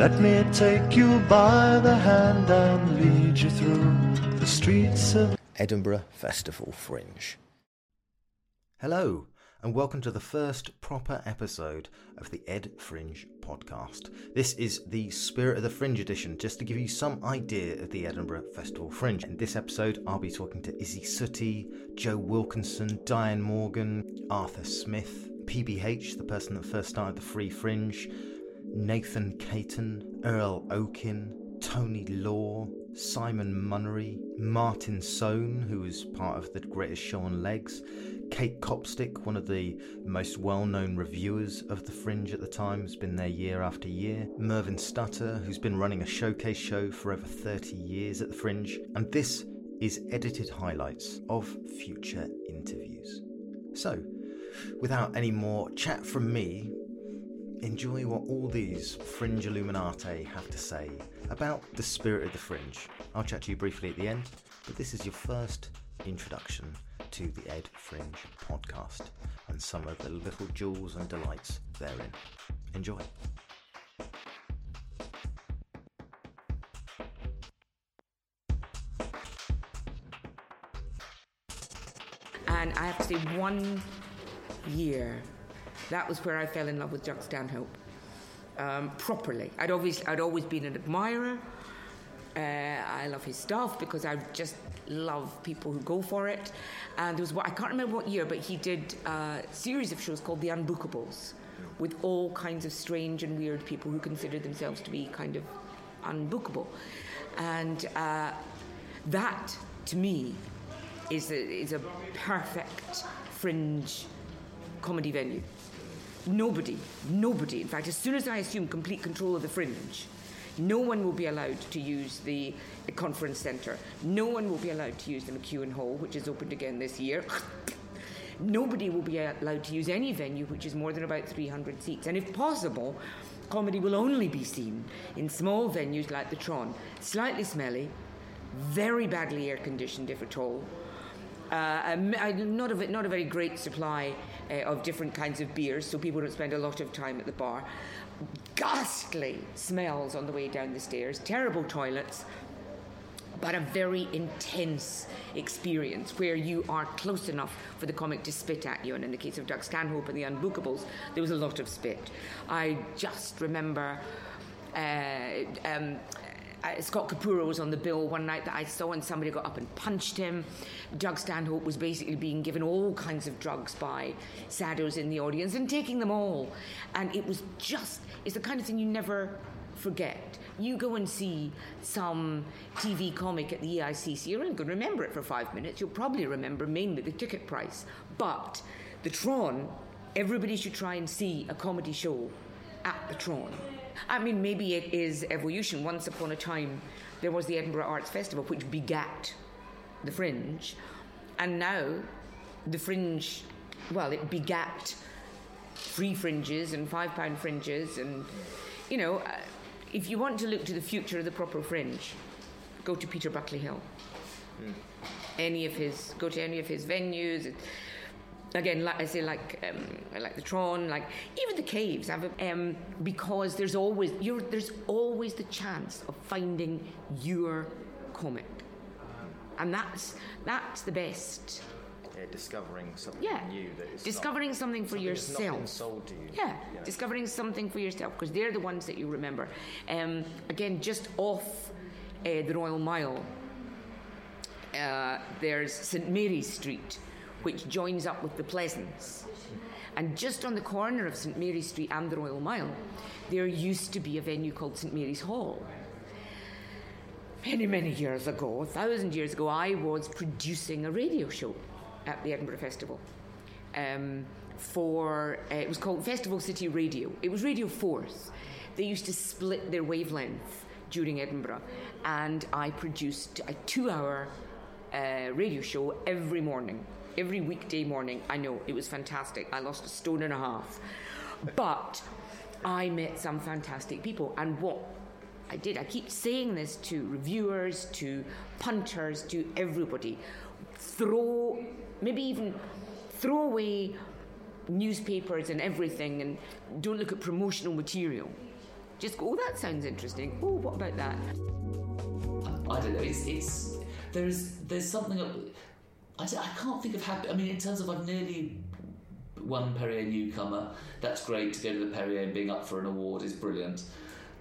Let me take you by the hand and lead you through the streets of Edinburgh Festival Fringe. Hello, and welcome to the first proper episode of the Ed Fringe podcast. This is the Spirit of the Fringe edition, just to give you some idea of the Edinburgh Festival Fringe. In this episode, I'll be talking to Isy Suttie, Joe Wilkinson, Diane Morgan, Arthur Smith, PBH, the person that first started the Free Fringe, Nathan Caton, Earl Okin, Tony Law, Simon Munnery, Martin Soan, who was part of the Greatest Show on Legs, Kate Copstick, one of the most well known reviewers of The Fringe at the time, has been there year after year, Mervyn Stutter, who's been running a showcase show for over 30 years at The Fringe, and this is edited highlights of future interviews. So, without any more chat from me, enjoy what all these Fringe Illuminati have to say about the spirit of the Fringe. I'll chat to you briefly at the end, but this is your first introduction to the Ed Fringe podcast and some of the little jewels and delights therein. Enjoy. And I have to say, one year, that was where I fell in love with Jack Stanhope um, properly. I'd always, I'd always been an admirer. Uh, I love his stuff because I just love people who go for it. And there was what I can't remember what year, but he did a series of shows called The Unbookables, with all kinds of strange and weird people who considered themselves to be kind of unbookable. And uh, that, to me, is a, is a perfect fringe comedy venue. Nobody, nobody, in fact, as soon as I assume complete control of the fringe, no one will be allowed to use the, conference centre. No one will be allowed to use the McEwan Hall, which is opened again this year. Nobody will be allowed to use any venue which is more than about 300 seats. And if possible, comedy will only be seen in small venues like the Tron. Slightly smelly, very badly air conditioned, if at all. Uh, not, a, not a very great supply uh, of different kinds of beers, so people don't spend a lot of time at the bar. Ghastly smells on the way down the stairs, terrible toilets, but a very intense experience where you are close enough for the comic to spit at you. And in the case of Doug Stanhope and the Unbookables, there was a lot of spit. I just remember. Uh, um, uh, Scott Capurro was on the bill one night that I saw, and somebody got up and punched him. Doug Stanhope was basically being given all kinds of drugs by saddos in the audience and taking them all. And it was just, it's the kind of thing you never forget. You go and see some TV comic at the EICC, you're only going to remember it for five minutes. You'll probably remember mainly the ticket price. But the Tron, everybody should try and see a comedy show at the Tron I mean, maybe it is evolution. Once upon a time, there was the Edinburgh Arts Festival, which begat the Fringe, and now the Fringe, well, it begat free fringes and five pound fringes, and you know, uh, if you want to look to the future of the proper fringe, go to Peter Buckley Hill. Mm. Any of his, go to any of his venues again, like I say, like um, like the Tron, like even the caves, um, because there's always there's always the chance of finding your comic, and that's that's the best. Yeah, discovering something yeah. new that is discovering not, something for something yourself. sold to you. Yeah, discovering something for yourself because they're the ones that you remember. Um, again, just off uh, the Royal Mile, uh, there's St Mary's Street which joins up with the Pleasance. And just on the corner of St Mary's Street and the Royal Mile, there used to be a venue called St Mary's Hall. Many, many years ago, a thousand years ago, I was producing a radio show at the Edinburgh Festival. Um, for uh, it was called Festival City Radio. It was Radio Forth. They used to split their wavelength during Edinburgh, and I produced a two-hour uh, radio show every morning every weekday morning. I know it was fantastic. I lost a stone and a half. But I met some fantastic people. And what I did, I keep saying this to reviewers, to punters, to everybody. Throw, maybe even throw away newspapers and everything and don't look at promotional material. Just go, oh, that sounds interesting. Oh, what about that? I don't know. It's it's there's there's something. I, I can't think of happy. I mean, in terms of I've nearly won Perrier newcomer. That's great to go to the Perrier and being up for an award is brilliant.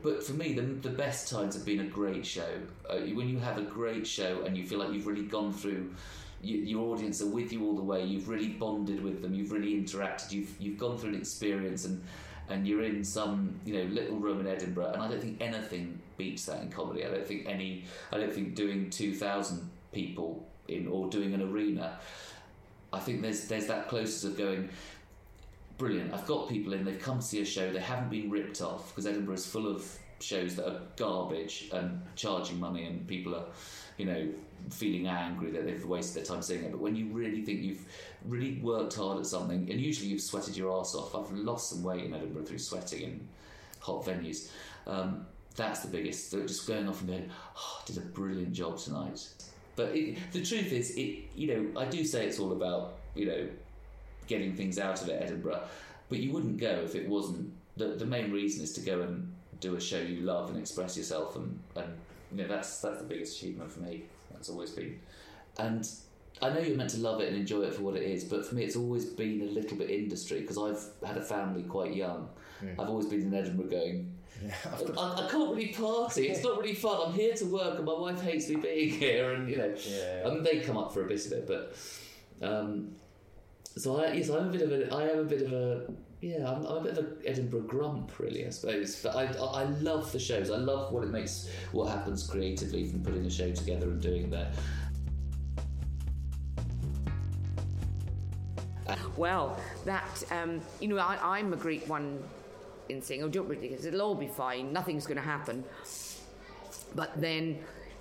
But for me, the, the best times have been a great show. Uh, when you have a great show and you feel like you've really gone through, you, your audience are with you all the way. You've really bonded with them. You've really interacted. You've you've gone through an experience and and you're in some you know little room in Edinburgh. And I don't think anything beats that in comedy. I don't think any. I don't think doing two thousand people in or doing an arena. I think there's there's that closest of going brilliant. I've got people in, they've come to see a show, they haven't been ripped off because Edinburgh is full of shows that are garbage and charging money, and people are, you know, feeling angry that they've wasted their time seeing it. But when you really think you've really worked hard at something, and usually you've sweated your ass off, I've lost some weight in Edinburgh through sweating in hot venues. Um, that's the biggest. Just going off and going, oh, did a brilliant job tonight. But it, the truth is, it you know, I do say it's all about you know getting things out of it, Edinburgh. But you wouldn't go if it wasn't. The, the main reason is to go and do a show you love and express yourself, and, and you know that's that's the biggest achievement for me. That's always been, and I know you're meant to love it and enjoy it for what it is, but for me, it's always been a little bit industry because I've had a family quite young. Yeah. I've always been in Edinburgh going. Yeah, I, I, can't really party. It's not really fun. I'm here to work, and my wife hates me being here. And you know, yeah. I mean, they come up for a bit of it, but um, so I, yes, I'm a bit of a, I am a bit of a, yeah, I'm, I'm a bit of an Edinburgh grump, really, I suppose. But I, I, I love the shows. I love what it makes, what happens creatively from putting a show together and doing that. Well, that um, you know, I, am a great one in saying, "Oh, don't really, because it'll all be fine. Nothing's going to happen." But then,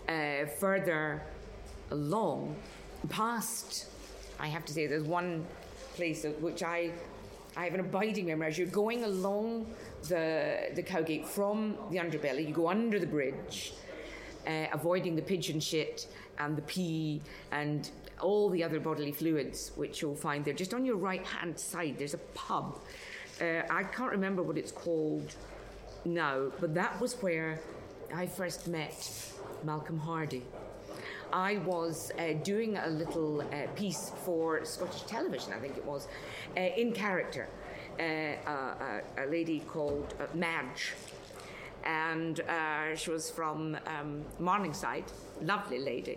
uh, further along, past, I have to say, there's one place which I I have an abiding memory. As you're going along the the Cowgate from the underbelly, you go under the bridge, uh, avoiding the pigeon shit and the pee and all the other bodily fluids which you'll find there. Just on your right hand side, there's a pub. Uh, I can't remember what it's called now, but that was where I first met Malcolm Hardee. I was uh, doing a little uh, piece for Scottish television, I think it was, uh, in character. Uh, a, a, lady called uh, Madge, and uh, she was from um, Morningside, lovely lady.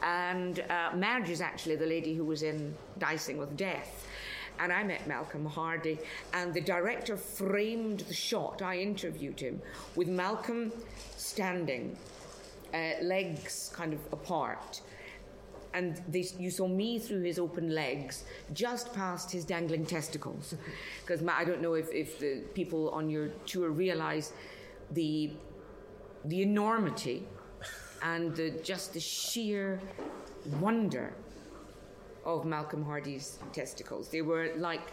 And Madge is actually the lady who was in Dicing with Death and I met Malcolm Hardee, and the director framed the shot. I interviewed him with Malcolm standing uh, legs kind of apart. And they, you saw me through his open legs, just past his dangling testicles. Because I don't know if, if the people on your tour realize the, the enormity and the, just the sheer wonder of Malcolm Hardee's testicles. They were like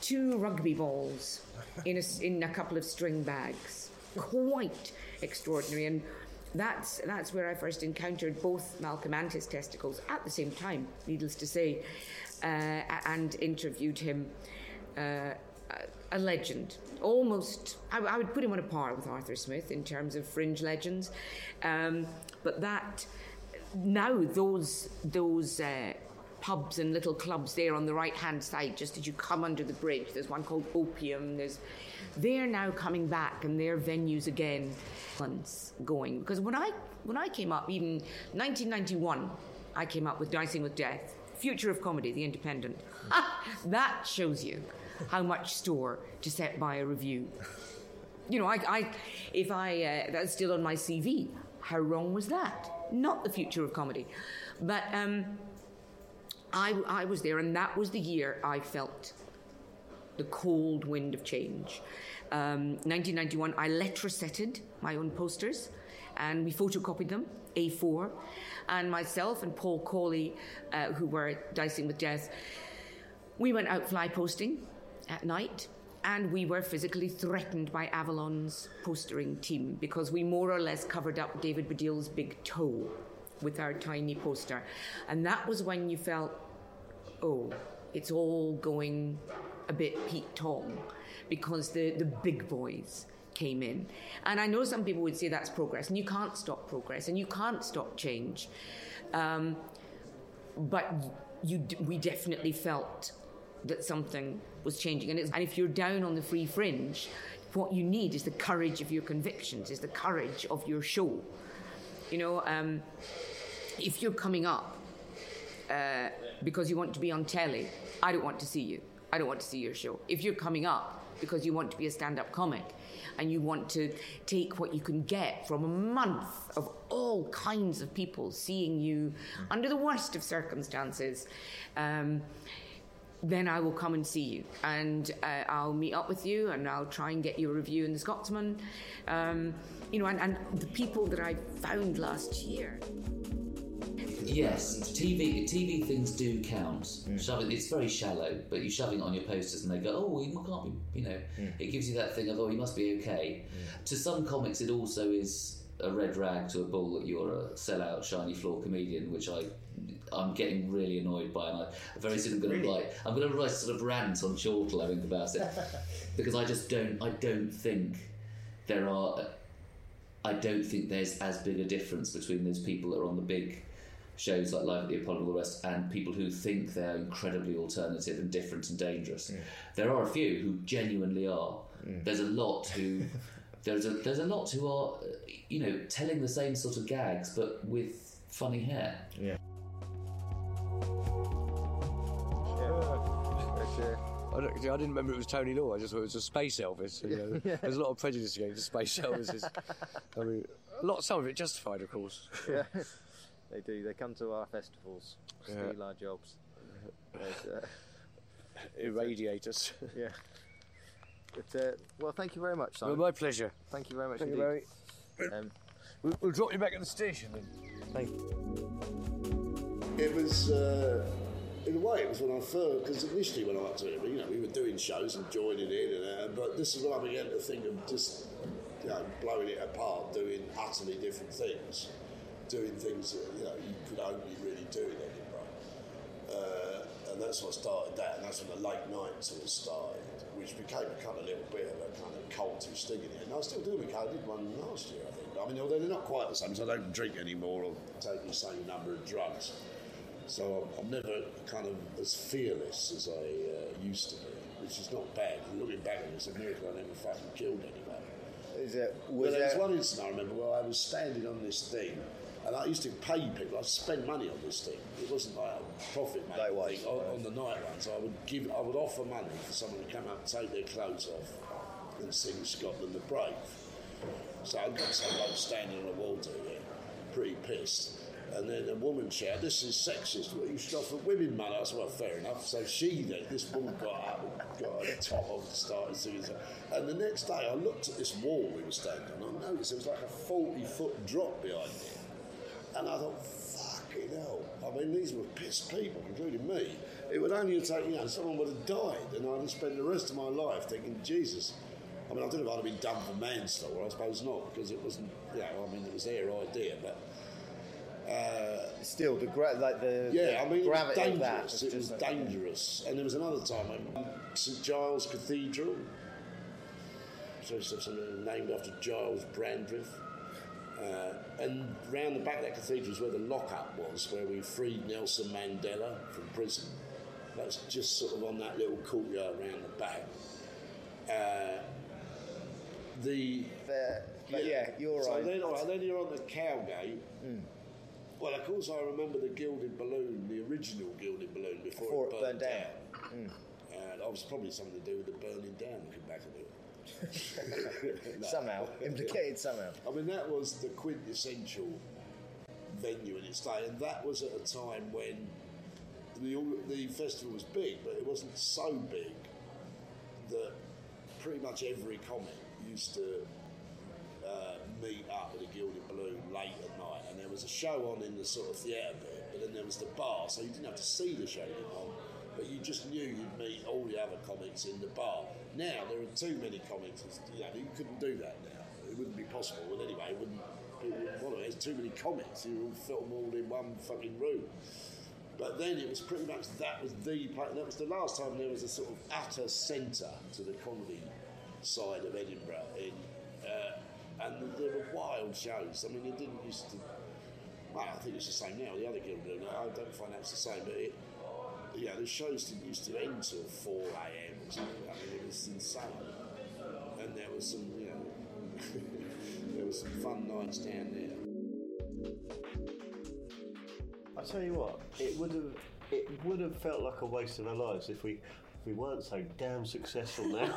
two rugby balls in a, in a couple of string bags. Quite extraordinary. And that's that's where I first encountered both Malcolm and his testicles at the same time, needless to say, uh, and interviewed him. Uh, a legend, almost. I, I, would put him on a par with Arthur Smith in terms of fringe legends, um, but that now those those. Uh, pubs and little clubs there on the right hand side, just as you come under the bridge. There's one called Opium. There's, they're now coming back and their venues again going. Because when I when I came up, even 1991, I came up with Dicing with Death, Future of Comedy, The Independent. that shows you how much store to set by a review. You know, I, I if I uh, that's still on my CV. How wrong was that? Not the future of comedy, but um, I, I was there, and that was the year I felt the cold wind of change. Um, 1991, I letter-setted my own posters and we photocopied them, A4. And myself and Paul Cawley, uh, who were dicing with death, we went out fly posting at night and we were physically threatened by Avalon's postering team because we more or less covered up David Baddiel's big toe with our tiny poster. And that was when you felt, oh, it's all going a bit Pete Tong because the, the big boys came in. And I know some people would say that's progress, and you can't stop progress, and you can't stop change. Um, but you, we definitely felt that something was changing. And, and if you're down on the free fringe, what you need is the courage of your convictions, is the courage of your show. You know, um, if you're coming up uh, because you want to be on telly, I don't want to see you. I don't want to see your show. If you're coming up because you want to be a stand up comic and you want to take what you can get from a month of all kinds of people seeing you under the worst of circumstances, um, then I will come and see you and uh, I'll meet up with you and I'll try and get you a review in the Scotsman. Um, you know, and, and the people that I found last year. Yes, TV TV things do count. Mm. Shoving, it's very shallow, but you're shoving it on your posters and they go, oh, you can't be, you know, mm. it gives you that thing of, oh, you must be okay. Mm. To some comics, it also is a red rag to a bull that you're a sellout, shiny floor comedian, which I I'm getting really annoyed by, and I very soon I'm going to really? write. I'm going to write a sort of rant on Chortle, I think, about it, because I just don't. I don't think there are. I don't think there's as big a difference between those people that are on the big shows like Live at the Apollo and all the rest, and people who think they're incredibly alternative and different and dangerous. Yeah. There are a few who genuinely are. Mm. There's a lot who. there's a there's a lot who are, you know, telling the same sort of gags but with funny hair. Yeah. I, I, didn't remember it was Tony Law. I just thought it was a space Elvis. You know, yeah. There's a lot of prejudice against space Elvises. I mean, a lot, some of it justified, of course. Yeah, they do. They come to our festivals, steal yeah. our jobs, uh, irradiate us. Yeah. But, uh, well, thank you very much, Simon. Well, my pleasure. Thank you very much. Thank indeed. you very. Um, we'll, we'll, drop you back at the station then. Thank you. It was. Uh, in a way, it was when I first, because initially when I went to it, you know, we were doing shows and joining in, and, uh, but this is when I began to think of just, you know, blowing it apart, doing utterly different things, doing things that, you know, you could only really do in Edinburgh. Uh, and that's what started that, and that's when the late night sort of started, which became a kind of little bit of a kind of cultish thing in it. And I still do because I did one last year, I think. I mean, although they're not quite the same, so I don't drink anymore or take the same number of drugs. So I'm, I'm never kind of as fearless as I uh, used to be, which is not bad. Looking back on it, it's a miracle I never fucking killed anybody. Is it? Was there was one incident I remember where I was standing on this thing, and I used to pay people. I spend money on this thing. It wasn't like a profit making thing. On, on, the night ones, I would give, I would offer money for someone to come up and take their clothes off and sing Scotland the Brave. So I got someone standing on a wall to it, pretty pissed. And then a woman shouted, This is sexist. What you should offer women money? I said, Well, fair enough. So she then, this woman got up and got her top off and started singing. And the next day I looked at this wall we were standing on. I noticed there was like a 40 foot drop behind it. And I thought, Fucking hell. I mean, these were pissed people, including me. It would only have taken, you know, someone would have died. And I'd have spent the rest of my life thinking, Jesus. I mean, I don't know if I'd have been done for manslaughter, I suppose not, because it wasn't, you know, I mean, it was their idea, but uh, Still, the gra- like the yeah, the I mean, it was dangerous. It was dangerous, and there was another time at St Giles Cathedral, so something named after Giles Brandreth. Uh, and round the back of that cathedral is where the lockup was, where we freed Nelson Mandela from prison. That's just sort of on that little courtyard round the back. Uh, the, the yeah, yeah, you're so right. Then, right. Then you're on the Cowgate. Mm well, of course, I remember the gilded balloon, the original gilded balloon, before, before it burned, burned down. down. Mm. And it was probably something to do with the burning down, looking back at it. somehow, implicated somehow. I mean, that was the quintessential venue in its day, and that was at a time when the, the festival was big, but it wasn't so big that pretty much every comic used to uh, meet up at a gilded balloon late at night and there was a show on in the sort of theatre bit, but then there was the bar, so you didn't have to see the show but you just knew you'd meet all the other comics in the bar. Now there are too many comics, you know, you couldn't do that now. It wouldn't be possible, and anyway, it wouldn't. People wouldn't it. There's too many comics. You all film all in one fucking room. But then it was pretty much that was the that was the last time there was a sort of utter centre to the comedy side of Edinburgh in uh, and there were wild shows. I mean, it didn't used to. Well, I think it's the same now. The other guild. I don't find that's the same, but it. Yeah, the shows didn't used to end till 4 a.m. or something. I mean, it was insane. And there was some, you know, there was some fun nights down there. I tell you what, it would have it would have felt like a waste of our lives if we if we weren't so damn successful now.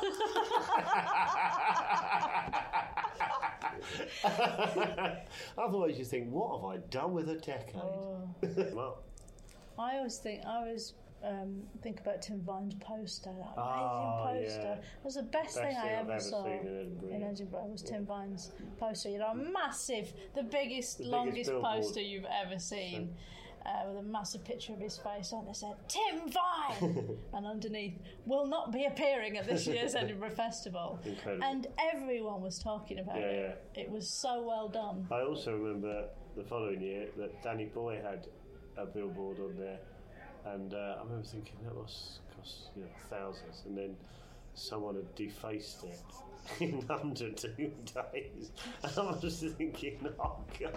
Otherwise, you think, what have I done with a decade? Oh. well, I always think I always um, think about Tim Vine's poster, that Ah, amazing poster. yeah. It was the best, Best thing I thing I've ever ever saw in Edinburgh, yeah. Was Tim Vine's poster. You know, massive, the biggest, The longest billboard. poster you've ever seen. Uh, with a massive picture of his face on it said Tim Vine and underneath will not be appearing at this year's Edinburgh Festival Incredible. and everyone was talking about Yeah, it it was so well done I also remember the following year that Danny Bhoy had a billboard on there, and uh, I remember thinking that must cost you know thousands, and then someone had defaced it in under two days, and I was just thinking, oh god.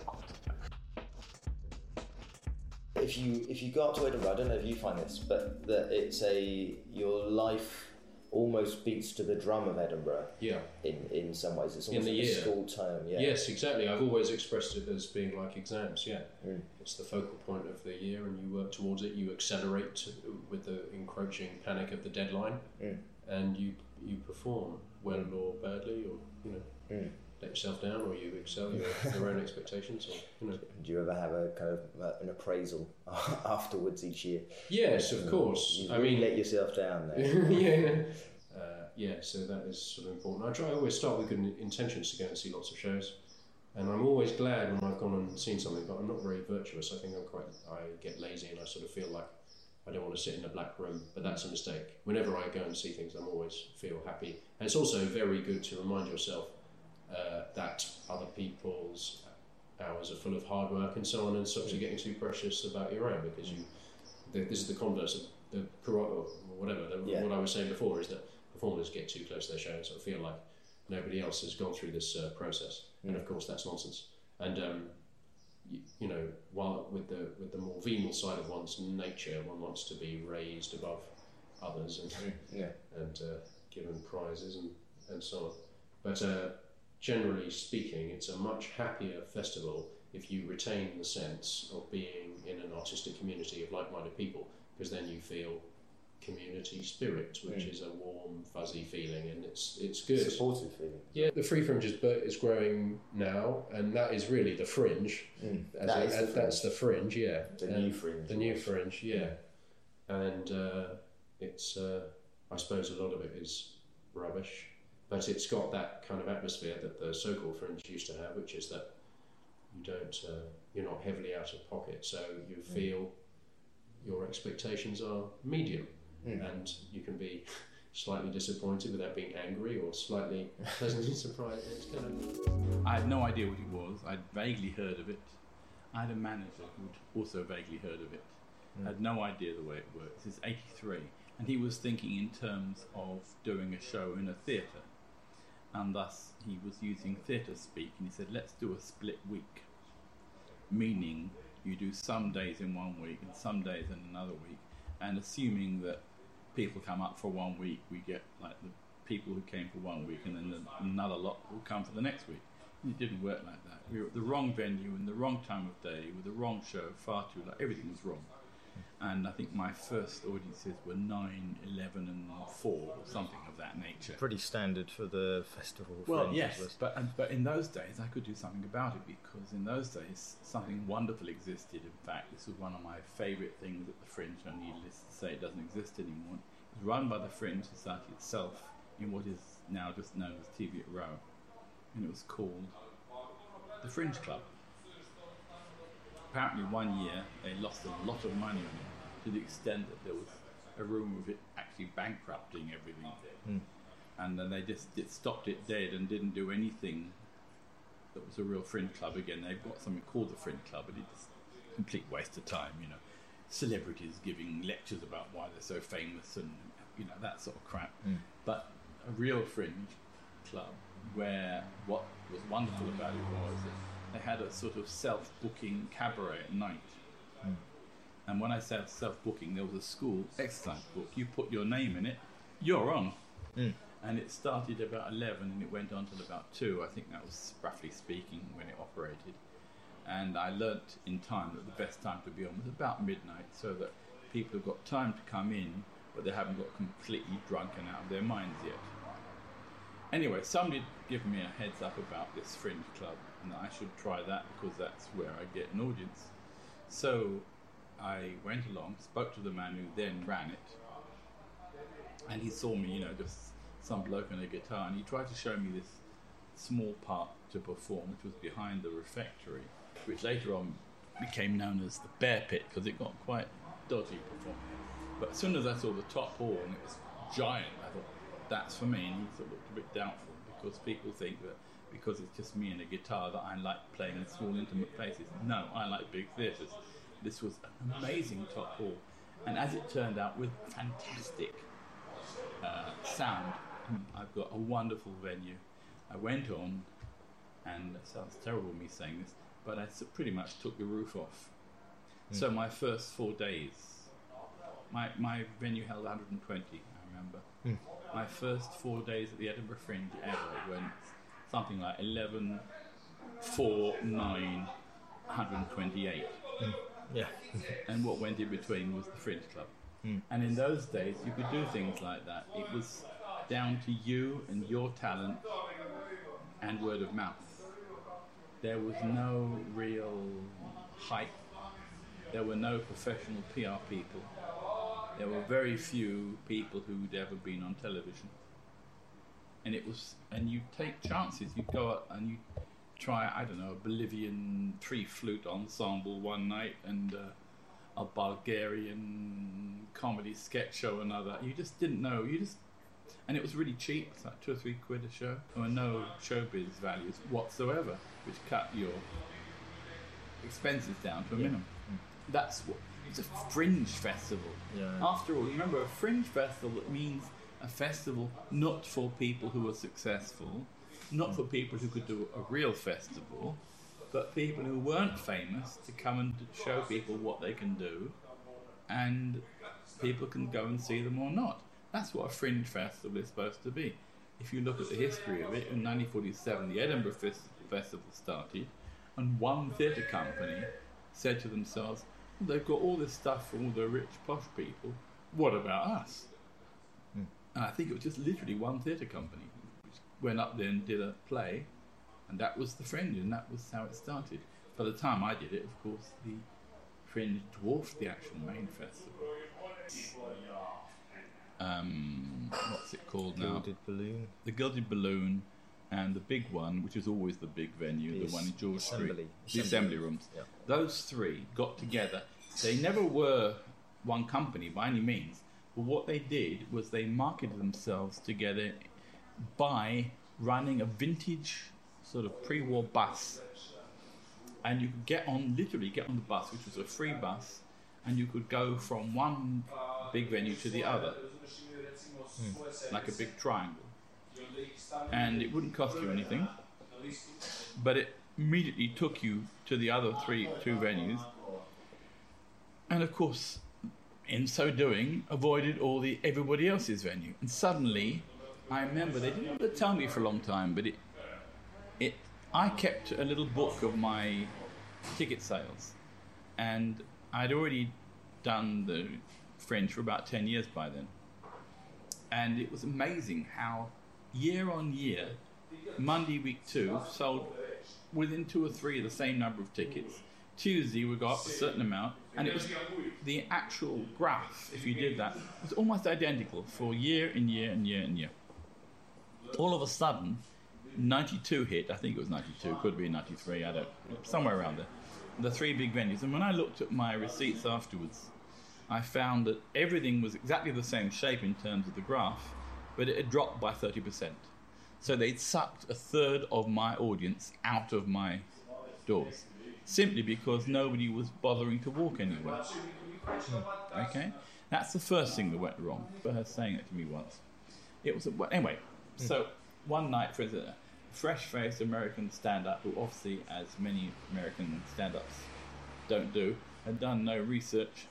If you if you go up to Edinburgh, I don't know if you find this, but that it's a your life almost beats to the drum of Edinburgh. Yeah. In in some ways, it's In almost the like a school term. Yeah. Yes, exactly. I've always expressed it as being like exams. Yeah, mm. it's the focal point of the year, and you work towards it. You accelerate with the encroaching panic of the deadline, mm. and you you perform well mm. or badly, or you know, let yourself down, or you excel your, your own expectations, or you know. Do you ever have a kind of uh, an appraisal afterwards each year? Yes, of course. You I mean- let yourself down there. yeah. Uh, yeah, so that is sort of important. I try I always start with good intentions to go and see lots of shows, and I'm always glad when I've gone and seen something. But I'm not very virtuous. I think I'm quite. I get lazy, and I sort of feel like I don't want to sit in a black room. But that's a mistake. Whenever I go and see things, I'm always feel happy, and it's also very good to remind yourself uh, that other people's hours are full of hard work and so on, and stop You're getting too precious about your own because you. This is the converse of the or whatever. The, Yeah. What I was saying before is that performers get too close to their show and sort of feel like nobody else has gone through this uh, process, and of course that's nonsense. And um, you, you know, while with the with the more venal side of one's nature, one wants to be raised above others and Yeah. and uh, given prizes and, and so on. But uh, generally speaking, it's a much happier festival if you retain the sense of being in an artistic community of like-minded people, because then you feel community spirit, which is a warm, fuzzy feeling, and it's it's good. Supportive feeling. Yeah, the free fringe is, is growing now, and that is really the fringe. As That is the and that's the fringe, yeah. The And new fringe, The new fringe, yeah. And uh, it's, uh, I suppose, a lot of it is rubbish, but it's got that kind of atmosphere that the so-called fringe used to have, which is that you don't, uh, you're not heavily out of pocket, so you hmm. feel your expectations are medium, hmm. and you can be slightly disappointed without being angry or slightly pleasantly surprised. It's kind of I had no idea what it was. I'd vaguely heard of it. I had a manager who'd also vaguely heard of it. I had no idea the way it works. It's 83. And he was thinking in terms of doing a show in a theatre. And thus he was using theatre speak. And he said, let's do a split week. Meaning you do some days in one week and some days in another week. And assuming that people come up for one week, we get like the people who came for one week, and then the, another lot will come for the next week. It didn't work like that. We were at the wrong venue in the wrong time of day with the wrong show, far too late. Everything was wrong. And I think my first audiences were 9, 11, and 4, or something of that nature. Pretty standard for the festival. Well, yes, but but in those days I could do something about it because in those days something wonderful existed. In fact, this was one of my favourite things at the Fringe, and needless to say, it doesn't exist anymore. It was run by the Fringe Society itself in what is now just known as Teviot Row, and it was called the Fringe Club. Apparently, one year they lost a lot of money on it to the extent that there was a rumour of it actually bankrupting everything hmm. and then they just it stopped it dead and didn't do anything that was a real fringe club again. They've got something called the fringe club, but it's a complete waste of time. You know, celebrities giving lectures about why they're so famous and you know that sort of crap. Hmm. But a real fringe club where what was wonderful about it was that they had a sort of self-booking cabaret at night. Hmm. And when I said self-booking, there was a school exercise book. You put your name in it, you're on. Hmm. And it started about 11 and it went on till about 2. I think that was roughly speaking when it operated. And I learnt in time that the best time to be on was about midnight so that people have got time to come in, but they haven't got completely drunken out of their minds yet. Anyway, somebody gave me a heads up about this fringe club and I should try that because that's where I get an audience. So I went along, spoke to the man who then ran it, and he saw me, you know, just some bloke on a guitar, and he tried to show me this small part to perform, which was behind the refectory, which later on became known as the Bear Pit because it got quite dodgy performing. But as soon as I saw the top hall and it was giant, I thought that's for me, and he sort of looked a bit doubtful because people think that because it's just me and a guitar that I like playing in small intimate places. No, I like big theatres. This was an amazing top hall, and as it turned out, with fantastic uh, sound, I've got a wonderful venue. I went on, and it sounds terrible me saying this, but I pretty much took the roof off. So my first four days, my my venue held 120. I remember. Hmm. My first four days at the Edinburgh Fringe ever went something like 11, 4, 9, 128. Yeah. and what went in between was the Fringe Club. Hmm. And in those days, you could do things like that. It was down to you and your talent and word of mouth. There was no real hype. There were no professional PR people. There were very few people who'd ever been on television. And it was, and you take chances. You go out and you try, I don't know, a Bolivian three flute ensemble one night and uh, a Bulgarian comedy sketch show another. You just didn't know. You just, and it was really cheap. It's like two or three quid a show. There were no showbiz values whatsoever, which cut your expenses down to a minimum. That's what. It's a fringe festival. Yeah. After all, you remember a fringe festival that means a festival not for people who are successful, not for people who could do a real festival, but people who weren't famous to come and show people what they can do, and people can go and see them or not. That's what a fringe festival is supposed to be. If you look at the history of it, in 1947 the Edinburgh Fes- Festival started, and one theatre company said to themselves, they've got all this stuff for all the rich posh people, what about us? And I think it was just literally one theatre company which went up there and did a play, and that was the Fringe, and that was how it started. By the time I did it, of course, the Fringe dwarfed the actual main festival. Um, what's it called now? Gilded Balloon. The Gilded Balloon, and the big one, which is always the big venue, The the one in George assembly- Street, the assembly rooms. Those three got together. They never were one company by any means, what they did was they marketed themselves together by running a vintage sort of pre-war bus, and you could get on literally get on the bus, which was a free bus, and you could go from one big venue to the other, hmm. like a big triangle, and it wouldn't cost you anything, but it immediately took you to the other three two venues, and of course, in so doing, avoided all the everybody else's venue. And suddenly, I remember they didn't to tell me for a long time, but it it I kept a little book of my ticket sales, and I'd already done the Fringe for about ten years by then, and it was amazing how year on year, Monday week two sold within two or three the same number of tickets. Tuesday we got a certain amount, and it was the actual graph. If you did that, was almost identical for year and year and year and year. All of a sudden, 92 hit. I think it was 92. Could be 93. I don't. Somewhere around there. The three big venues. And when I looked at my receipts afterwards, I found that everything was exactly the same shape in terms of the graph, but it had dropped by 30%. So they'd sucked a third of my audience out of my doors simply because nobody was bothering to walk anywhere. Okay? That's the first thing that went wrong. For her saying it to me once. It was, a, well, anyway, hmm. so one night, for instance, fresh faced American stand up, who obviously, as many American stand ups don't do, had done no research.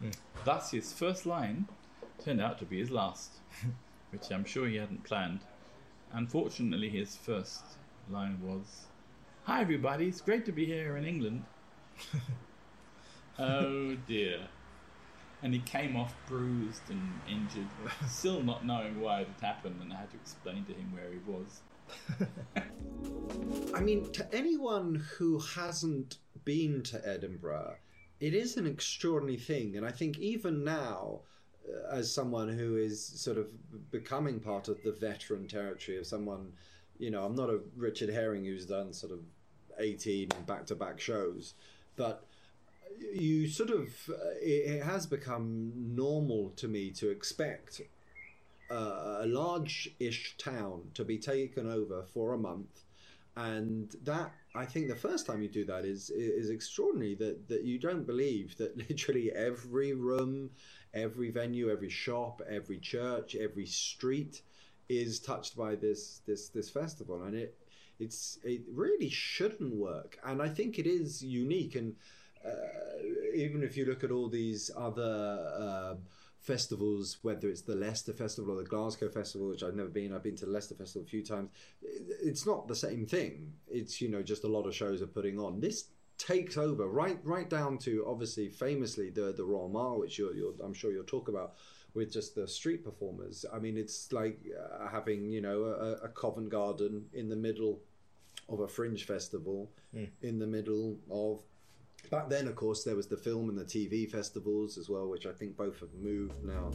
Hmm. Thus, his first line turned out to be his last, which I'm sure he hadn't planned. Unfortunately, his first line was Hi, everybody, it's great to be here in England. oh dear. And he came off bruised and injured, still not knowing why it had happened, and I had to explain to him where he was. I mean, to anyone who hasn't been to Edinburgh, it is an extraordinary thing. And I think even now, uh, as someone who is sort of becoming part of the veteran territory of someone, you know, I'm not a Richard Herring who's done sort of 18 back to back shows, but you sort of, it, has become normal to me to expect uh, a large-ish town to be taken over for a month, and that I think the first time you do that is is extraordinary. That that you don't believe that literally every room, every venue, every shop, every church, every street is touched by this this this festival, and it it's it really shouldn't work, and I think it is unique and. Uh, even if you look at all these other uh, festivals, whether it's the Leicester Festival or the Glasgow Festival, which I've never been, I've been to the Leicester Festival a few times. It's not the same thing. It's you know just a lot of shows are putting on. This takes over right right down to obviously famously the the Royal Mile, which you're, you're I'm sure you'll talk about with just the street performers. I mean, it's like uh, having you know a, a Covent Garden in the middle of a fringe festival, Mm. in the middle of Back then, of course, there was the film and the TV festivals as well, which I think both have moved now.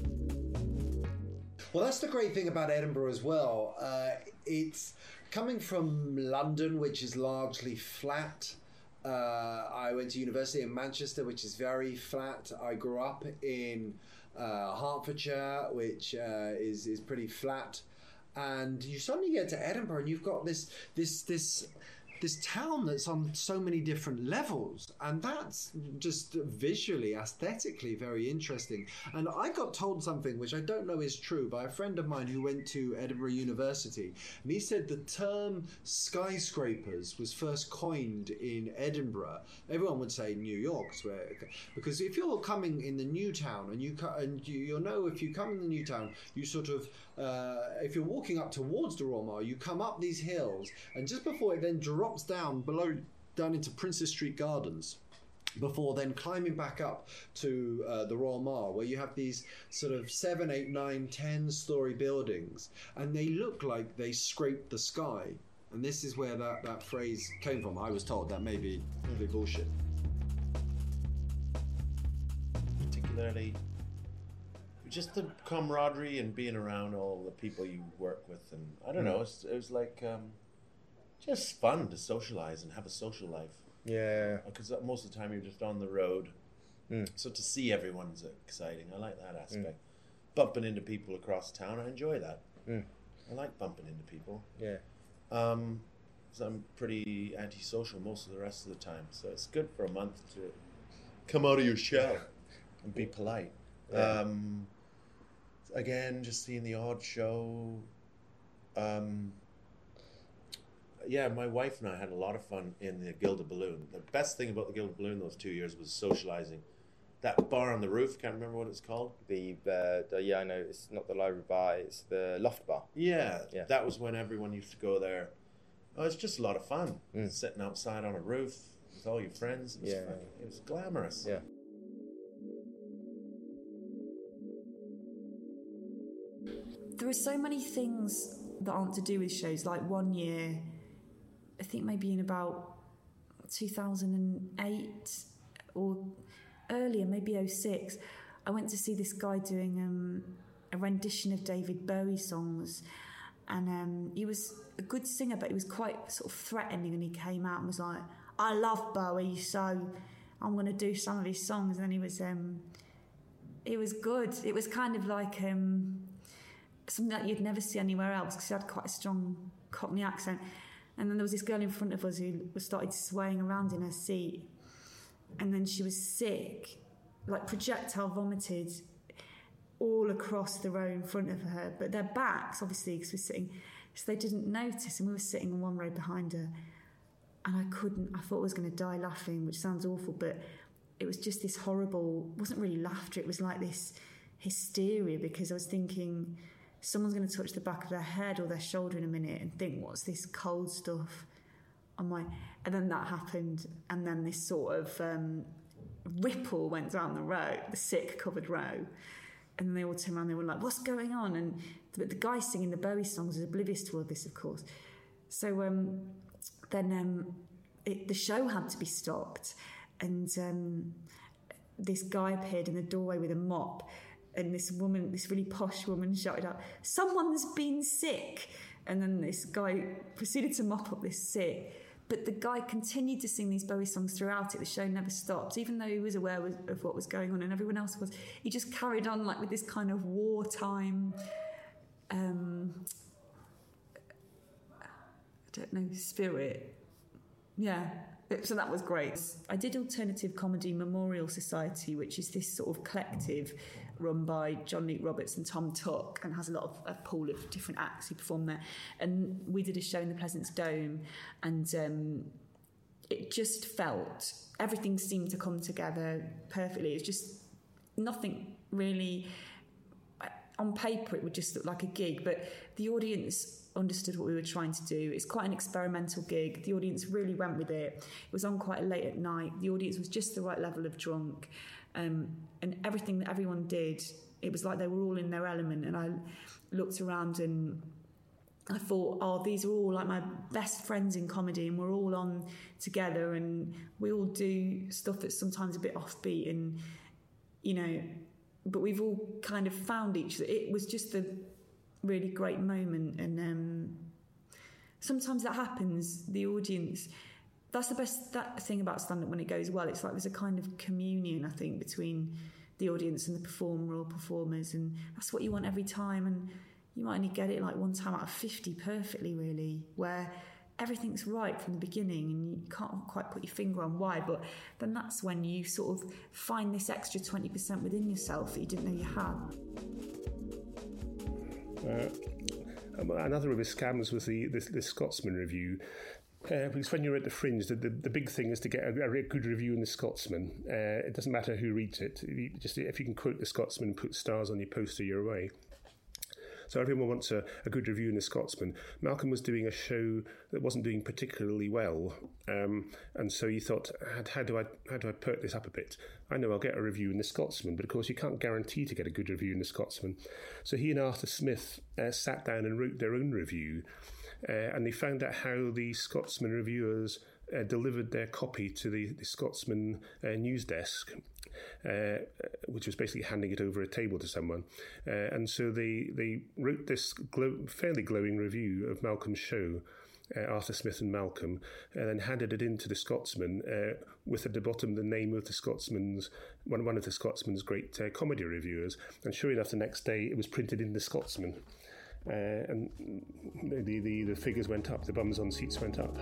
Well, that's the great thing about Edinburgh as well. Uh, it's coming from London, which is largely flat. Uh, I went to university in Manchester, which is very flat. I grew up in uh, Hertfordshire, which uh, is is pretty flat. And you suddenly get to Edinburgh, and you've got this this this this town that's on so many different levels and that's just visually aesthetically very interesting. And i got told something which i don't know is true by a friend of mine who went to edinburgh university. And he said the term skyscrapers was first coined in edinburgh. Everyone would say new york where, because if you're coming in the new town and you and you, you'll know if you come in the new town you sort of uh, if you're walking up towards the Mile, you come up these hills, and just before it then drops down below, down into Princes Street Gardens. Before then climbing back up to uh, the Royal Mile, where you have these sort of seven, eight, nine, ten story buildings, and they look like they scraped the sky. And this is where that, that phrase came from. I was told that may be, may be bullshit. particularly just the camaraderie and being around all the people you work with and i don't know it's, it was like um, just fun to socialize and have a social life Yeah. because most of the time you're just on the road Mm. so to see everyone's exciting i like that aspect bumping into people across town i enjoy that Mm. i like bumping into people Yeah. Um, so i'm pretty antisocial most of the rest of the time so it's good for a month to come out of your shell and be polite Yeah. um, again, just seeing the odd show. Um, yeah, my wife and I had a lot of fun in the Gilded Balloon. The best thing about the Gilded Balloon those two years was socializing. That bar on the roof, I can't remember what it's called. The, uh, the yeah, I know it's not the library bar; it's the loft bar. Yeah, Yeah. that was when everyone used to go there. Oh, it's just a lot of fun. Mm. Sitting outside on a roof with all your friends. It was, Yeah. fun. It was glamorous. Yeah. There are so many things that aren't to do with shows. Like one year, I think maybe in about 2008 or earlier, maybe 06, I went to see this guy doing um, a rendition of David Bowie songs. And um, he was a good singer, but he was quite sort of threatening. And he came out and was like, I love Bowie, so I'm going to do some of his songs. And then he was. Um, it was good. It was kind of like um, something that you'd never see anywhere else because he had quite a strong Cockney accent. And then there was this girl in front of us who started swaying around in her seat, and then she was sick, like projectile vomited all across the row in front of her. But their backs, obviously, because we're sitting So they didn't notice, and we were sitting in one row behind her, and I couldn't. I thought I was going to die laughing, which sounds awful, but it was just this horrible. Wasn't really laughter. It was like this hysteria because I was thinking someone's going to touch the back of their head or their shoulder in a minute and think, "What's this cold stuff?" on my and then that happened and then this sort of um, ripple went down the row the sick covered row. And then they all turned around they were like what's going on? And the, the guy singing the Bowie songs was oblivious to all this of course. So um, then um, it, the show had to be stopped. And um, this guy appeared in the doorway with a mop and this woman this really posh woman shouted out someone's been sick and then this guy proceeded to mop up this sick but the guy continued to sing these Bowie songs throughout it. The show never stopped, even though he was aware of what was going on and everyone else was. He just carried on like with this kind of wartime. Um, I don't know spirit. Yeah, so that was great. I did Alternative Comedy Memorial Society, which is this sort of collective run by John-Luke Roberts and Tom Tuck and has a lot of a pool of different acts who perform there. And we did a show in the Pleasance Dome and um, it just felt everything seemed to come together perfectly. It's just nothing really on paper it would just look like a gig, but the audience understood what we were trying to do. It's quite an experimental gig. The audience really went with it. It was on quite late at night. The audience was just the right level of drunk. Um, and everything that everyone did, it was like they were all in their element. And I looked around and I thought, oh, these are all like my best friends in comedy, and we're all on together, and we all do stuff that's sometimes a bit offbeat, and you know, but we've all kind of found each other. It was just a really great moment, and um, sometimes that happens. The audience that's the best that thing about stand up when it goes well. It's like there's a kind of communion, I think, between the audience and the performer or performers, and that's what you want every time. And you might only get it like one time out of 50 perfectly, really, where everything's right from the beginning and you can't quite put your finger on why, but then that's when you sort of find this extra 20% within yourself that you didn't know you had. Uh, another of his scams was the, the, the Scotsman review uh, because when you're at the fringe, the, the, the, big thing is to get a, a good review in the Scotsman. Uh, it doesn't matter who reads it. You, just if you can quote the Scotsman and put stars on your poster, you're away. So everyone wants a, a, good review in the Scotsman. Malcolm was doing a show that wasn't doing particularly well, um, and so he thought, how, how, do I how do I perk this up a bit? I know I'll get a review in the Scotsman, but of course you can't guarantee to get a good review in the Scotsman. So he and Arthur Smith uh, sat down and wrote their own review. Uh, and they found out how the Scotsman reviewers uh, delivered their copy to the, the Scotsman uh, news desk, uh, which was basically handing it over a table to someone. Uh, and so they, they wrote this glow, fairly glowing review of Malcolm's show. Uh, Arthur Smith and Malcolm, and then handed it in to the Scotsman with at the bottom the name of the Scotsman's one, one of the Scotsman's great comedy reviewers. And sure enough, the next day it was printed in the Scotsman uh, and the, the, the figures went up, the bums on seats went up.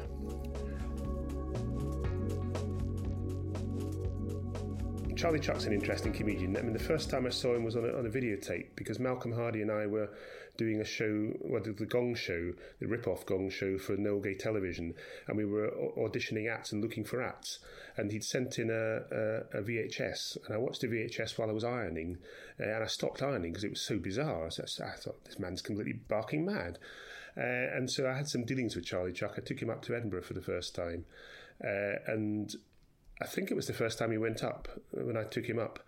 Charlie Chuck's an interesting comedian. I mean, the first time I saw him was on a, on a videotape because Malcolm Hardee and I were doing a show, well, the, Gong Show, the rip-off Gong Show for Noel Gay Television, and we were auditioning acts and looking for acts. And he'd sent in a, a, a VHS, and I watched the VHS while I was ironing, uh, and I stopped ironing because it was so bizarre. So I thought this man's completely barking mad. Uh, and so I had some dealings with Charlie Chuck. I took him up to Edinburgh for the first time, uh, and I think it was the first time he went up when I took him up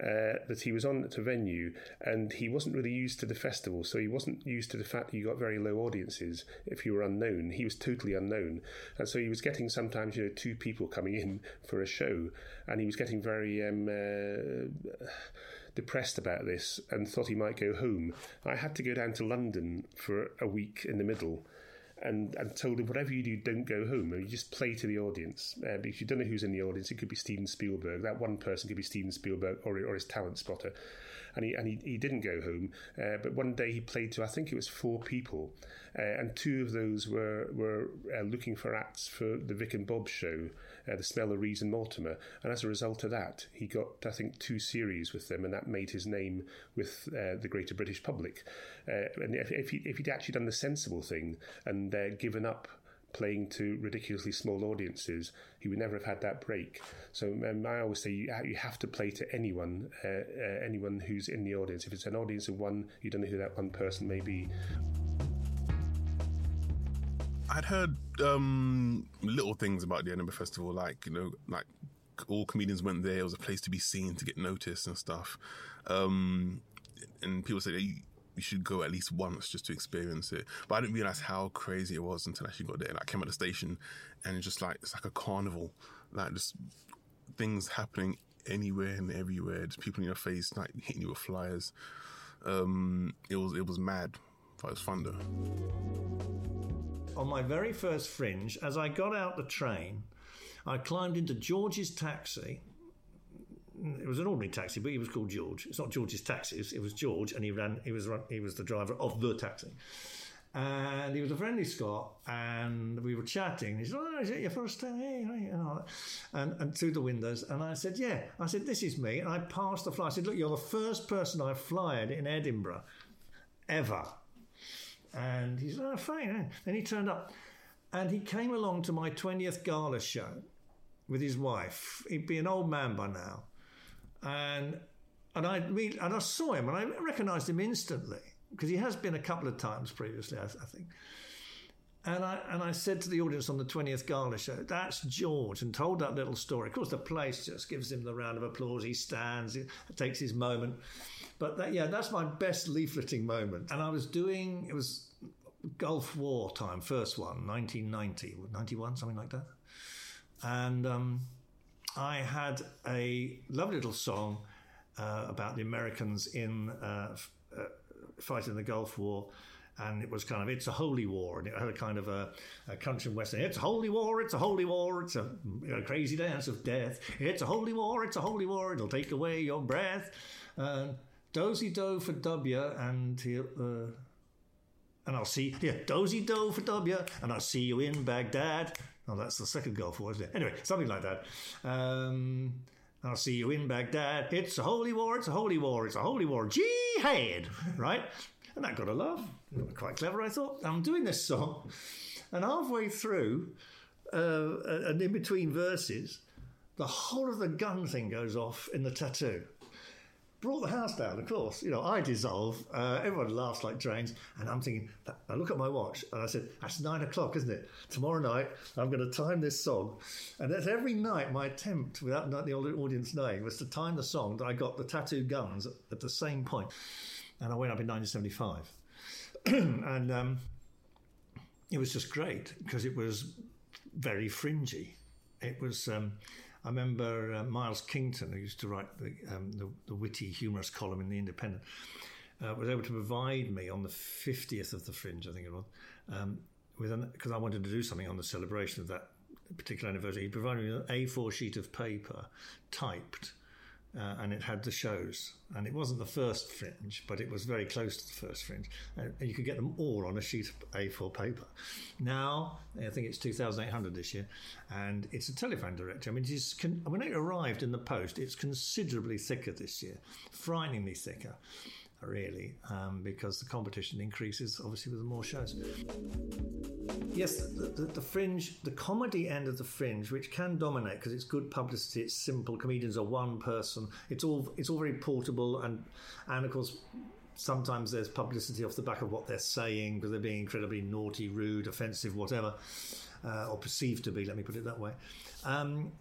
uh, that he was on at a venue and he wasn't really used to the festival, so he wasn't used to the fact that you got very low audiences if you were unknown. He was totally unknown, and so he was getting sometimes you know two people coming in for a show, and he was getting very. Um, uh, depressed about this and thought he might go home. I had to go down to London for a week in the middle and, and told him, whatever you do, don't go home. You just play to the audience. Uh, because you don't know who's in the audience. It could be Steven Spielberg. That one person could be Steven Spielberg or, or his talent spotter. and he and he, he didn't go home. Uh, but one day he played to I think it was four people, uh, and two of those were were uh, looking for acts for the Vic and Bob show, uh, the Smell of Reeves and Mortimer, and as a result of that, he got I think two series with them, and that made his name with uh, the greater British public. Uh, and if, if, he, if he'd actually done the sensible thing and uh, given up playing to ridiculously small audiences, he would never have had that break. So um, I always say you, you have to play to anyone, uh, uh, anyone who's in the audience. If it's an audience of one, you don't know who that one person may be. I'd heard um, little things about the Edinburgh Festival, like you know, like all comedians went there. It was a place to be seen, to get noticed and stuff. Um, and people said you, you should go at least once just to experience it. But I didn't realize how crazy it was until I actually got there. Like, I came at the station, and it's just like it's like a carnival, like just things happening anywhere and everywhere. Just people in your face, like hitting you with flyers. Um, it was it was mad, On my very first fringe, as I got out the train, I climbed into George's taxi. It was an ordinary taxi, but he was called George. It's not George's taxi; it was George, and he ran. He was he was the driver of the taxi, and he was a friendly Scot. And we were chatting. He said, "Oh, is it your first time?" Hey, hey, and, all that. and and through the windows. And I said, "Yeah." I said, "This is me." And I passed the fly. I said, "Look, you're the first person I've flyed in Edinburgh, ever." And he said, "Oh, fine." eh?" Then he turned up, and he came along to my twentieth gala show with his wife. He'd be an old man by now, and and I and I saw him, and I recognised him instantly because he has been a couple of times previously, I, I think. And I and I said to the audience on the twentieth gala show, "That's George," and told that little story. Of course, the place just gives him the round of applause. He stands, he takes his moment. But that, yeah, that's my best leafleting moment. And I was doing it was Gulf War time, first one, 1990, 91, something like that. And um, I had a lovely little song uh, about the Americans in uh, uh, fighting the Gulf War. And it was kind of, it's a holy war. And it had a kind of a, a country western, it's a holy war, it's a holy war, it's a crazy dance of death. It's a holy war, it's a holy war, it'll take away your breath. And dozy do for W, and he'll. Uh, and I'll see, yeah, dozy do for W, and I'll see you in Baghdad. Oh, that's the second Gulf War, isn't it? Anyway, something like that. Um, I'll see you in Baghdad. It's a holy war, it's a holy war, it's a holy war. Jihad, right? And that got a laugh. Quite clever, I thought. I'm doing this song, and halfway through, uh, and in between verses, the whole of the gun thing goes off in the tattoo brought the house down, of course. You know, I dissolve. Uh, everyone laughs like drains. And I'm thinking, I look at my watch and I said, that's nine o'clock, isn't it? Tomorrow night, I'm going to time this song. And that's every night my attempt, without the audience knowing, was to time the song that I got the tattoo guns at, the same point. And I went up in 1975. and um, it was just great because it was very fringy. It was. Um, I remember uh, Miles Kington, who used to write the, um, the, the, witty, humorous column in The Independent, uh, was able to provide me on the 50th of the Fringe, I think it was, um, with because I wanted to do something on the celebration of that particular anniversary. He provided me an A4 sheet of paper typed. Uh, and it had the shows. And it wasn't the first fringe, but it was very close to the first fringe. And you could get them all on a sheet of A4 paper. Now, I think it's 2,800 this year, and it's a telephone directory. I mean, it's con- when it arrived in the post, it's considerably thicker this year, frighteningly thicker really, um, because the competition increases obviously with more shows. Yes, the, the, the, fringe, the comedy end of the fringe, which can dominate because it's good publicity, it's simple. Comedians are one person. It's all it's all very portable, and and of course. Sometimes there's publicity off the back of what they're saying because they're being incredibly naughty, rude, offensive, whatever, uh, or perceived to be. Let me put it that way. Um,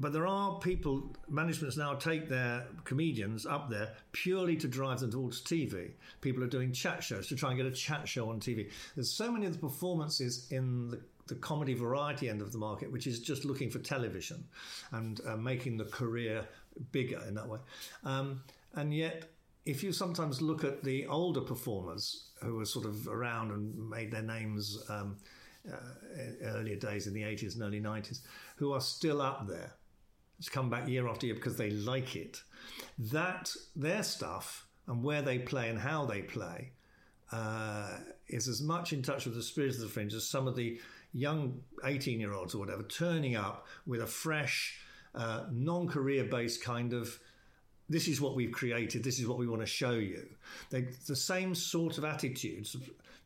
but there are people, managements now take their comedians up there purely to drive them towards TV. People are doing chat shows to try and get a chat show on TV. There's so many of the performances in the the comedy variety end of the market, which is just looking for television and uh, making the career bigger in that way. Um, and yet, if you sometimes look at the older performers who were sort of around and made their names um, uh, earlier days in the 80s and early 90s, who are still up there, come back year after year because they like it. That their stuff and where they play and how they play uh, is as much in touch with the spirit of the fringe as some of the young 18 year olds or whatever turning up with a fresh, uh, non career based kind of this is what we've created, this is what we want to show you. They, the same sort of attitudes.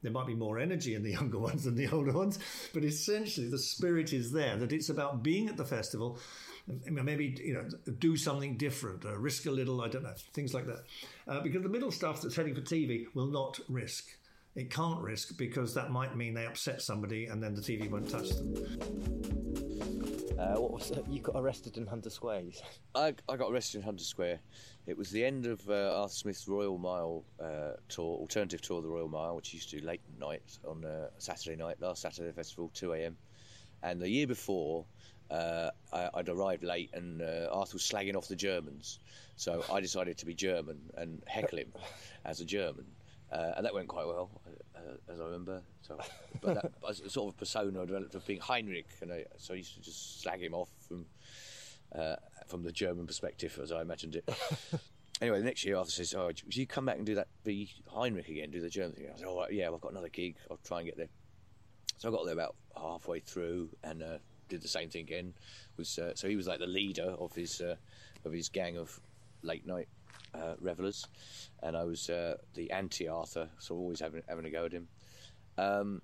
There might be more energy in the younger ones than the older ones, but essentially the spirit is there that it's about being at the festival. Maybe you know, do something different, uh, risk a little. I don't know, things like that. Uh, because the middle stuff that's heading for TV will not risk. It can't risk because that might mean they upset somebody, and then the TV won't touch them. Uh, what was it? You got arrested in Hunter Square. You said. I, I got arrested in Hunter Square. It was the end of uh, Arthur Smith's Royal Mile uh, tour, alternative tour of the Royal Mile, which he used to do late night on uh, Saturday night, last Saturday festival, 2 a.m. And the year before, uh, I, would arrived late and uh, Arthur was slagging off the Germans. So I decided to be German and heckle him as a German. Uh, and that went quite well, uh, as I remember. So, but that was a sort of persona I developed of being Heinrich, and I, so I used to just slag him off from uh, from the German perspective, as I imagined it. anyway, the next year Arthur says, "Oh, would you come back and do that? Be Heinrich again? Do the German thing?" I said, "Oh, yeah, I've got another gig. I'll try and get there." So I got there about halfway through and uh, did the same thing again. Was uh, so he was like the leader of his uh, of his gang of late night uh, revelers, and I was uh, the anti Arthur, so always having having a go at him. Um,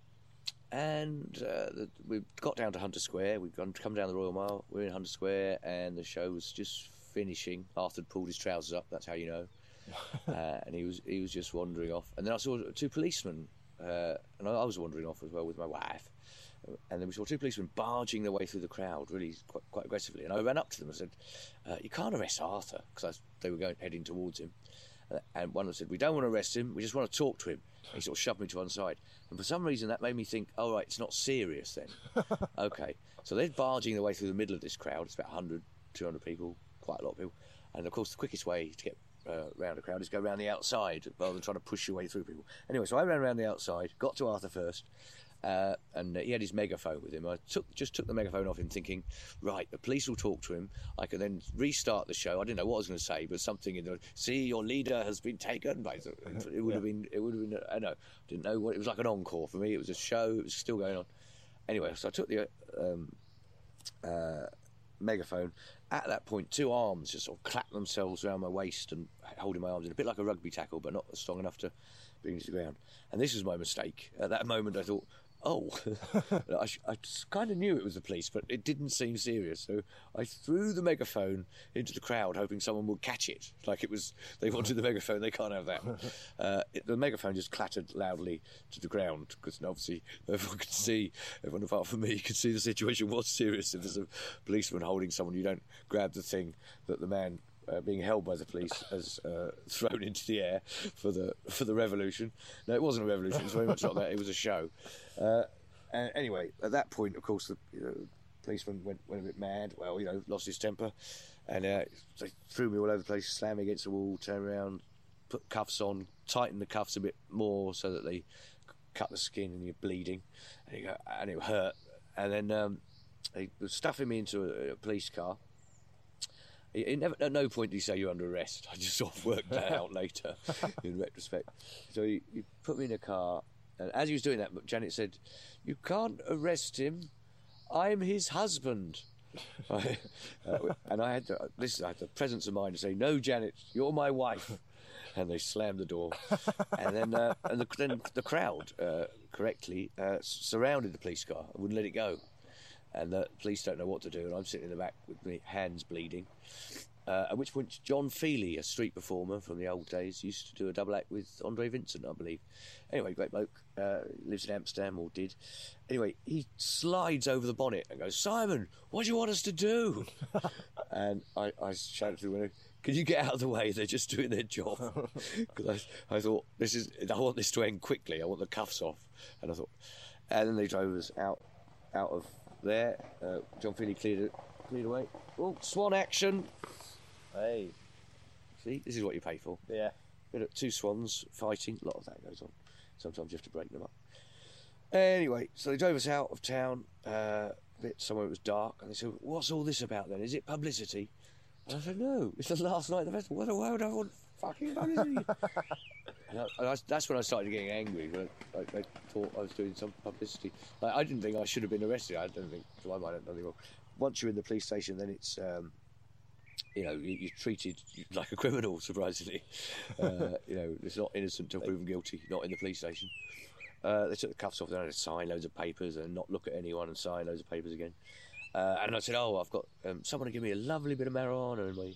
and uh, the, we got down to Hunter Square. We'd gone come down the Royal Mile. We are in Hunter Square, and the show was just finishing. Arthur pulled his trousers up. That's how you know. uh, and he was he was just wandering off. And then I saw two policemen, uh, and I, I was wandering off as well with my wife. And then we saw two policemen barging their way through the crowd, really quite, quite aggressively. And I ran up to them and said, uh, "You can't arrest Arthur," because they were going heading towards him. And one of them said, "We don't want to arrest him. We just want to talk to him." And he sort of shoved me to one side. And for some reason, that made me think, "Oh right, it's not serious then." okay, so they're barging their way through the middle of this crowd. It's about 100, 200 people, quite a lot of people. And of course, the quickest way to get uh, around a crowd is go around the outside rather than trying to push your way through people. Anyway, so I ran around the outside, got to Arthur first, uh, and he had his megaphone with him. I took just took the megaphone off him, thinking, right, the police will talk to him. I can then restart the show. I didn't know what I was going to say, but something in the see your leader has been taken. By it would have been it would have been I know didn't know what it was like an encore for me. It was a show. It was still going on. Anyway, so I took the um, uh, megaphone. At that point, two arms just sort of clapped themselves around my waist and holding my arms in a bit like a rugby tackle, but not strong enough to bring me to the ground. And this was my mistake. At that moment, I thought, oh, I, I kind of knew it was the police, but it didn't seem serious. So I threw the megaphone into the crowd, hoping someone would catch it. Like it was, they wanted the megaphone, they can't have that. Uh, it, the megaphone just clattered loudly to the ground because obviously everyone could see, everyone apart from me could see the situation was serious. If there's a policeman holding someone, you don't grab the thing that the man uh, being held by the police as uh, thrown into the air for the for the revolution. No, it wasn't a revolution. It was very much not that. It was a show. Uh, anyway, at that point, of course, the you know, policeman went went a bit mad. Well, you know, lost his temper, and uh, they threw me all over the place, slammed me against the wall, turned around, put cuffs on, tightened the cuffs a bit more so that they cut the skin and you're bleeding, and, you go, and it hurt. And then um, they were stuffing me into a, a police car he, never, at no point did he say you're under arrest. I just sort of worked that out later, in retrospect. So he, he, put me in a car, and as he was doing that, Janet said, "You can't arrest him. I'm his husband." I, uh, and I had to, this, I had the presence of mind to say, "No, Janet, you're my wife." And they slammed the door, and then uh, and the, then the crowd uh, correctly uh, surrounded the police car and wouldn't let it go and the police don't know what to do, and I'm sitting in the back with my hands bleeding. Uh, at which point, John Feely, a street performer from the old days, used to do a double act with Andre Vincent, I believe. Anyway, great bloke, uh, lives in Amsterdam or did. Anyway, he slides over the bonnet and goes, "Simon, what do you want us to do?" and I, I shouted through the window, "Can you get out of the way? They're just doing their job." Because I, I thought this is, I want this to end quickly. I want the cuffs off, and I thought, and then they drove us out, out of there. Uh, John Feely cleared it, cleared away. Oh, swan action. Hey. See, this is what you pay for. Yeah. Two swans fighting. A lot of that goes on. Sometimes you have to break them up. Anyway, so they drove us out of town. Uh, bit somewhere it was dark, and they said, "What's all this about then? Is it publicity?" And I said, "No, it's the last night of the festival. What the why would I want fucking publicity?" and I, and I, that's when I started getting angry. When I, like, they thought I was doing some publicity. Like, I didn't think I should have been arrested. I don't think, to my mind, I've done anything wrong. Once you're in the police station, then it's. Um, you know, you- you're treated like a criminal, surprisingly. Uh, you know, it's not innocent until proven guilty, not in the police station. Uh, they took the cuffs off, they had to sign loads of papers and not look at anyone and sign loads of papers again. Uh, and I said, Oh, I've got um, someone to give me a lovely bit of marijuana in my.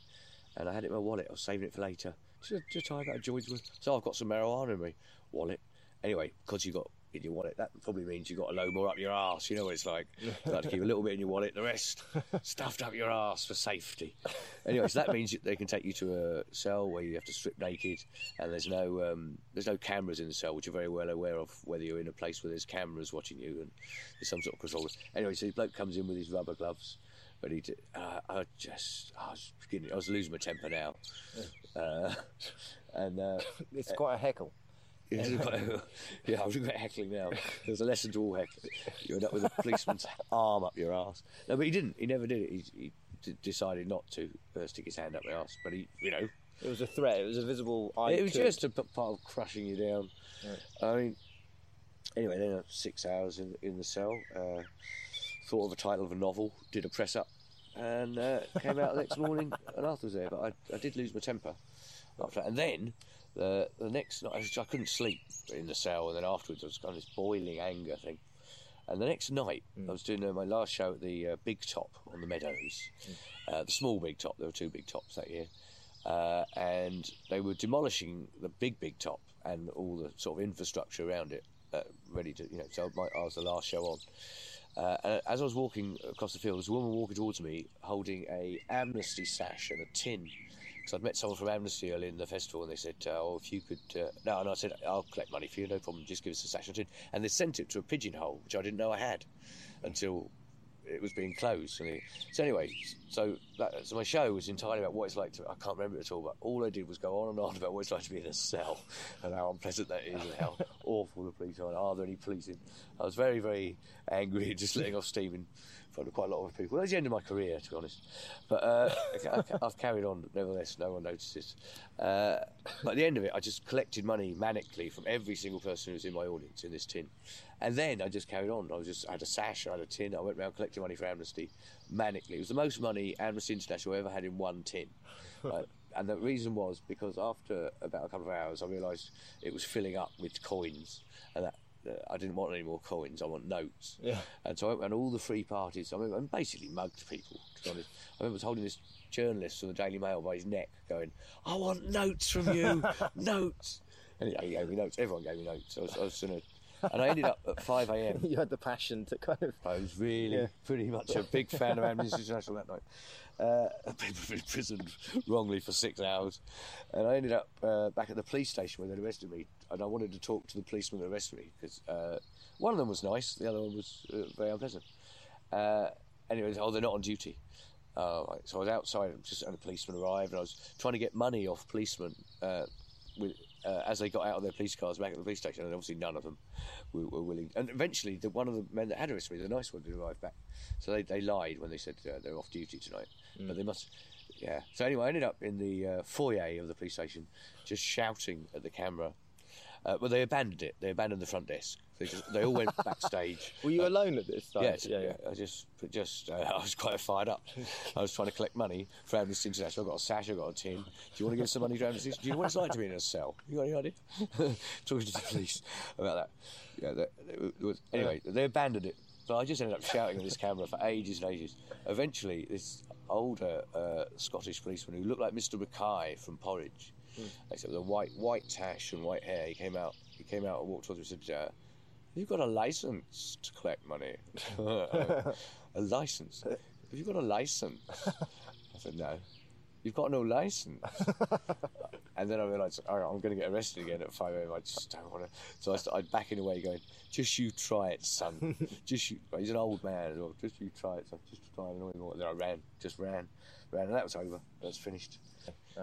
And I had it in my wallet, I was saving it for later. Just, just type out a joint. So I've got some marijuana in my wallet. Anyway, because you've got in your wallet, that probably means you've got a load more up your arse. You know what it's like. You like to keep a little bit in your wallet, the rest stuffed up your arse for safety. Anyway, so that means they can take you to a cell where you have to strip naked, and there's no um, there's no cameras in the cell, which you're very well aware of. Whether you're in a place where there's cameras watching you and there's some sort of control. Anyway, so the bloke comes in with his rubber gloves. But he, did, uh, I just, I was beginning, I was losing my temper now, uh, and uh, It's quite a heckle. Yeah, it's quite a- yeah, I regret heckling now. There's a lesson to all heckling. You end up with a policeman's arm up your ass. No, but he didn't. He never did it. He, he d- decided not to uh, stick his hand up my ass. But he, you know, It was a threat. It was a visible. I it was could. just a p- part of crushing you down. I mean, anyway, then uh, six hours in in the cell. Uh, thought of a title of a novel. Did a press up, and uh, came out the next morning. And Arthur was there, but I, I did lose my temper after that. And then the the next night, I, couldn't sleep in the cell, and then afterwards I was kind of this boiling anger thing. And the next night, I was doing uh, my last show at the uh, Big Top on the Meadows, uh, the small Big Top. There were two Big Tops that year, uh, and they were demolishing the big Big Top and all the sort of infrastructure around it, uh, ready to you know. So my, I was the last show on. Uh, and as I was walking across the field, there was a woman walking towards me holding a Amnesty sash and a tin. Because I'd met someone from Amnesty early in the festival, and they said, uh, "Oh, if you could," uh, no, and I said, "I'll collect money for you, no problem. Just give us a sash and tin." And they sent it to a pigeonhole, which I didn't know I had until it was being closed. And so anyway, so that, so my show was entirely about what it's like to. I can't remember it at all, but all I did was go on and on about what it's like to be in a cell and how unpleasant that is and how awful the police are. and Are there any police in? I was very, very angry and just letting off steam in front of quite a lot of people. That was the end of my career, to be honest. But uh, I- I've carried on, nevertheless. No one notices. Uh, but at the end of it, I just collected money manically from every single person who was in my audience in this tin. And then I just carried on. I was just I had a sash, I had a tin. I went around collecting money for Amnesty manically. It was the most money Amnesty International ever had in one tin. Right? And the reason was because after about a couple of hours, I realised it was filling up with coins, and that. I didn't want any more coins. I want notes. Yeah. And so I went around all the free parties. I remember, and basically mugged people. To be honest, I remember holding this journalist from the Daily Mail by his neck, going, "I want notes from you, notes." And he, gave me notes. Everyone gave me notes. I was, I was gonna, and I ended up at five a.m. you had the passion to kind of. I was really Yeah. pretty much a big fan of Amnesty International that night. Uh, people were imprisoned wrongly for six hours, and I ended up uh, back at the police station where they arrested me. And I wanted to talk to the policeman that arrested me because uh, one of them was nice, the other one was uh, very unpleasant. Uh, anyway, oh, they're not on duty. Uh, right. So I was outside, just and a policeman arrived, and I was trying to get money off policemen with, as they got out of their police cars back at the police station, and obviously none of them were, were willing. And eventually, the, one of the men that had arrested me, the nice one, did arrive back. So they, they lied when they said they're off duty tonight, but they must. Yeah. So anyway, I ended up in the uh, foyer of the police station, just shouting at the camera. Uh, well, they abandoned it. They abandoned the front desk. They just they all went backstage. Were you Uh, alone at this time? Yes, yeah, I just, just, uh, I was quite fired up. I was trying to collect money for Amnesty International. I've got a sash, I've got a tin. Do you want to give some money to Amnesty? Do you know what it's like to be in a cell? You got any idea? Talking to the police about that. Yeah, that, was, anyway, they abandoned it. So I just ended up shouting at this camera for ages and ages. Eventually, this older uh, Scottish policeman who looked like Mr. Mackay from Porridge, except with a white white tash and white hair, he came out. He came out and walked towards me and said, You've got a license to collect money. a license? Have you got a license? I said, No. You've got no license. and then I realised, all right, I'm going to get arrested again at 5 a.m. I just don't want to. So I started backing away, going, Just you try it, son. just you. He's an old man as well. Just you try it, son. Just try and annoy him more. Then I ran, just ran, ran, and that was over. That's finished.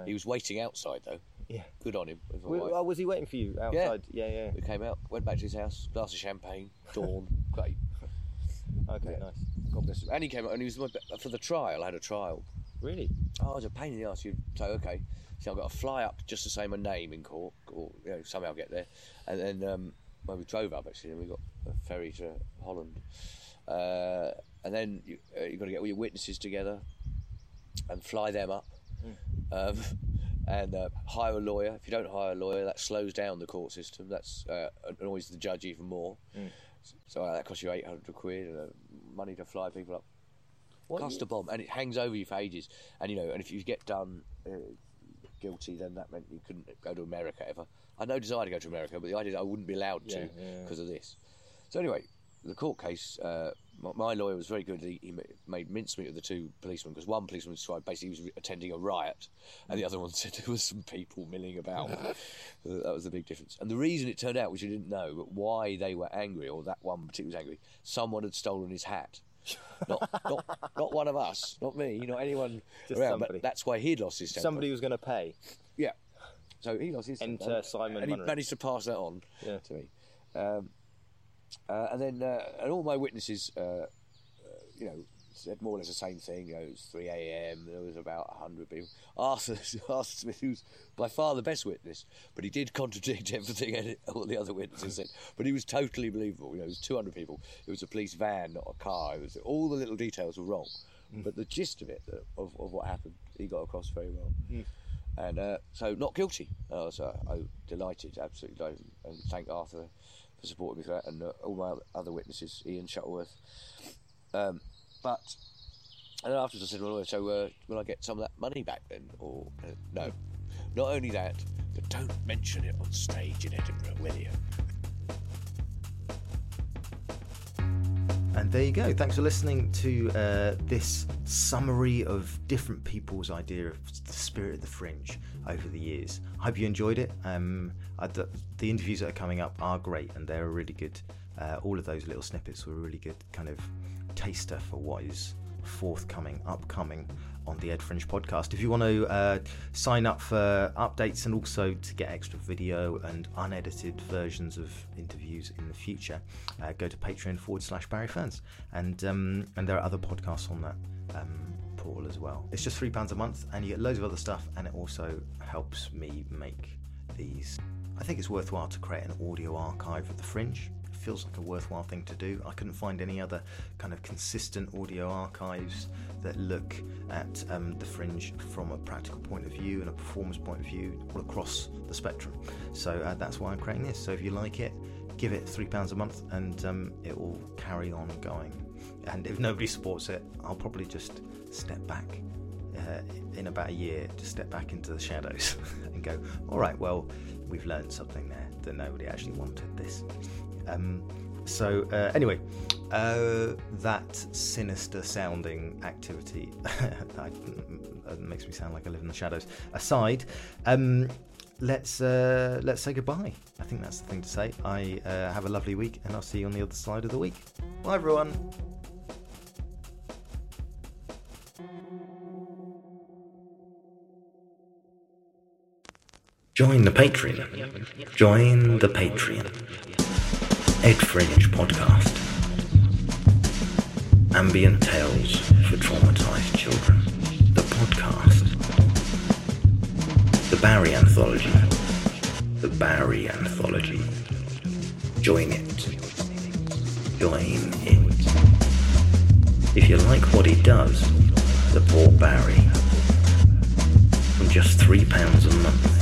He was waiting outside, though. Yeah. Good on him. with my Wa- wife. oh, was he waiting for you outside? Yeah, yeah. yeah. We came out, went back to his house, glass of champagne, dawn, great. Okay, nice. God bless him. And he came up and he was my, for the trial. I had a trial. Really? Oh, it was a pain in the ass. You say, okay. So I've got to fly up just to say my name in court, or you know somehow get there, and then um, well we drove up actually, and we got a ferry to Holland, uh, and then you, uh, you've got to get all your witnesses together, and fly them up, um, and uh, hire a lawyer. If you don't hire a lawyer, that slows down the court system. That's uh, annoys the judge even more. Mm. So uh, that costs you eight hundred quid, and uh, money to fly people up. What Cost a bomb, and it hangs over you for ages. And you know, and if you get done uh, guilty, then that meant you couldn't go to America ever. I had no desire to go to America, but the idea that I wouldn't be allowed to Yeah, yeah. because of this. So anyway, the court case. Uh, my, my lawyer was very good. He, he made mincemeat of the two policemen because one policeman described basically he was attending a riot, and the other one said there was some people milling about. That was the big difference. And the reason it turned out, which I didn't know, but why they were angry, or that one particularly was angry, someone had stolen his hat. Not, not, not one of us, not me, not anyone Just around. somebody. But that's why he'd lost his temper. Somebody was going to pay. Yeah. So he lost his Enter temper, Simon and he Munro. managed to pass that on Yeah. to me. Um, uh, and then, uh, and all my witnesses, uh, uh, you know, said more or less the same thing. You know, it was 3 a.m. There was about 100 people. Arthur, Arthur Smith, who's by far the best witness, but he did contradict everything all the other witnesses said. But he was totally believable. You know, it was 200 people. It was a police van, not a car. It was all the little details were wrong, but the gist of it, uh, of, of what happened, he got across very well. Mm. And uh, so, not guilty. I was uh, I delighted, absolutely delighted, and thank Arthur for supporting me for that, and uh, all my other witnesses, Ian Shuttleworth. Um, but and then afterwards, I said, "Well, so uh, will I get some of that money back then?" Or uh, no, not only that, but don't mention it on stage in Edinburgh, will you? And there you go. Thanks for listening to uh, this summary of different people's idea of the spirit of the fringe over the years. I hope you enjoyed it. Um, I, the, the interviews that are coming up are great and they're really good. Uh, all of those little snippets were really good kind of taster for what is forthcoming, upcoming on the Ed Fringe podcast. If you want to uh, sign up for updates and also to get extra video and unedited versions of interviews in the future, uh, go to Patreon forward slash Barry Ferns. And um, and there are other podcasts on that um, portal as well. It's just three pounds a month, and you get loads of other stuff, and it also helps me make these. I think it's worthwhile to create an audio archive of the Fringe. Feels like a worthwhile thing to do. I couldn't find any other kind of consistent audio archives that look at um, the Fringe from a practical point of view and a performance point of view all across the spectrum. So uh, that's why I'm creating this. So if you like it, give it three pounds a month, and um, it will carry on going. And if nobody supports it, I'll probably just step back uh, in about a year, just step back into the shadows and go, all right, well, we've learned something there that nobody actually wanted this. Um, so, uh, anyway, uh, that sinister sounding activity I, uh, makes me sound like I live in the shadows. Aside, um, let's uh, let's say goodbye. I think that's the thing to say. I uh, have a lovely week, and I'll see you on the other side of the week. Bye, everyone. Join the Patreon. Join the Patreon. Ed Fringe Podcast. Ambient Tales for Traumatized Children. The podcast. The Barry Anthology. The Barry Anthology. Join it. Join it. If you like what he does, the poor Barry. From just £3 a month.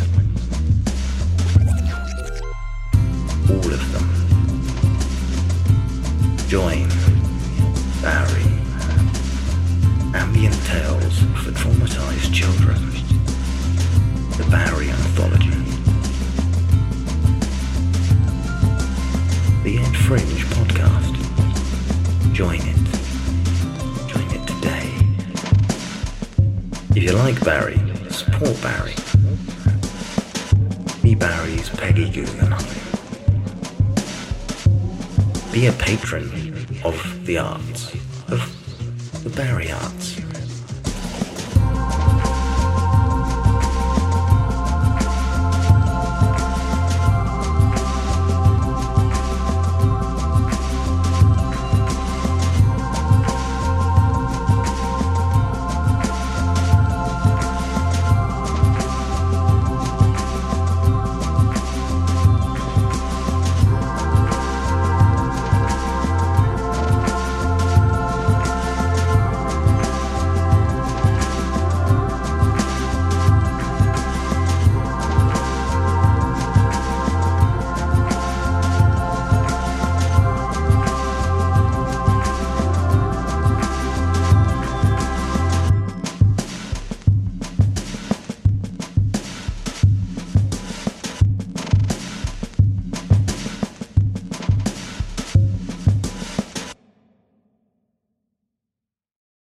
all of them. Join Barry. Ambient Tales for Traumatized Children. The Barry Anthology. The Ed Fringe Podcast. Join it. Join it today. If you like Barry, support Barry. Be Barry's Peggy Guggenheim. Be a patron of the arts, of the Barry Arts.